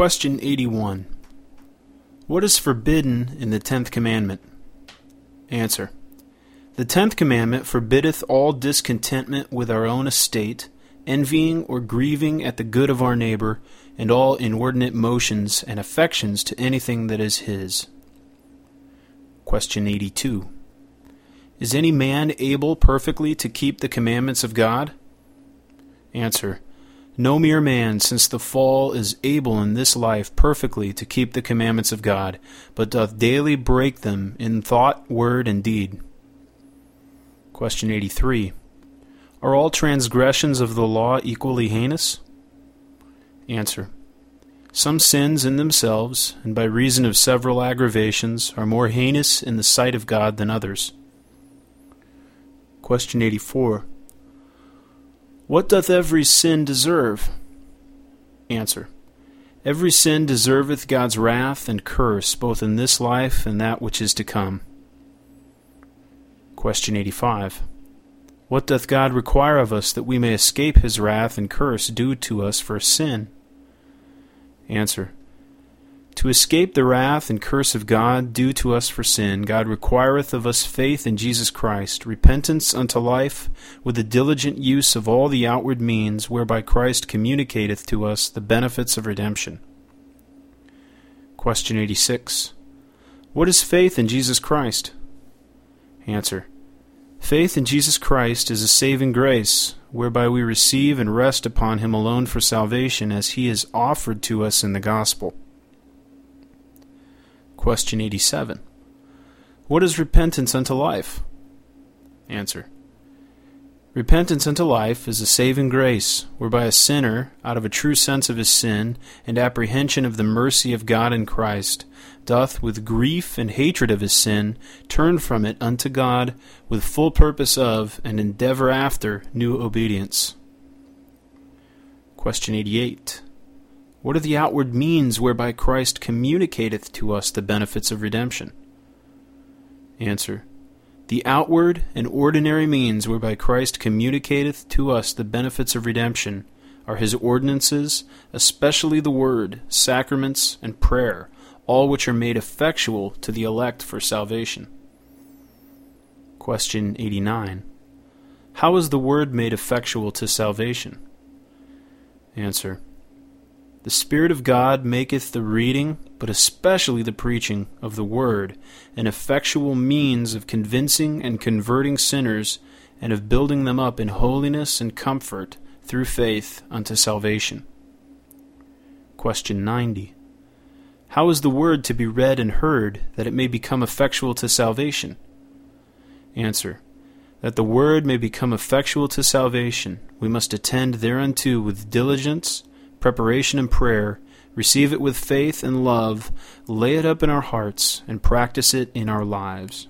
Question 81. What is forbidden in the tenth commandment? Answer. The tenth commandment forbiddeth all discontentment with our own estate, envying or grieving at the good of our neighbor, and all inordinate motions and affections to anything that is his. Question 82. Is any man able perfectly to keep the commandments of God? Answer. No mere man, since the fall, is able in this life perfectly to keep the commandments of God, but doth daily break them in thought, word, and deed. Question 83. Are all transgressions of the law equally heinous? Answer. Some sins in themselves, and by reason of several aggravations, are more heinous in the sight of God than others. Question 84. What doth every sin deserve? Answer. Every sin deserveth God's wrath and curse, both in this life and that which is to come. Question 85. What doth God require of us that we may escape his wrath and curse due to us for sin? Answer. To escape the wrath and curse of God due to us for sin, God requireth of us faith in Jesus Christ, repentance unto life, with the diligent use of all the outward means whereby Christ communicateth to us the benefits of redemption. Question 86. What is faith in Jesus Christ? Answer. Faith in Jesus Christ is a saving grace, whereby we receive and rest upon him alone for salvation as he is offered to us in the gospel. Question 87. What is repentance unto life? Answer. Repentance unto life is a saving grace, whereby a sinner, out of a true sense of his sin and apprehension of the mercy of God in Christ, doth with grief and hatred of his sin turn from it unto God with full purpose of and endeavor after new obedience. Question 88. What are the outward means whereby Christ communicateth to us the benefits of redemption? Answer. The outward and ordinary means whereby Christ communicateth to us the benefits of redemption are his ordinances, especially the word, sacraments, and prayer, all which are made effectual to the elect for salvation. Question 89. How is the word made effectual to salvation? Answer. The Spirit of God maketh the reading, but especially the preaching, of the Word an effectual means of convincing and converting sinners, and of building them up in holiness and comfort through faith unto salvation. Question 90. How is the Word to be read and heard, that it may become effectual to salvation? Answer. That the Word may become effectual to salvation, we must attend thereunto with diligence preparation and prayer, receive it with faith and love, lay it up in our hearts, and practice it in our lives.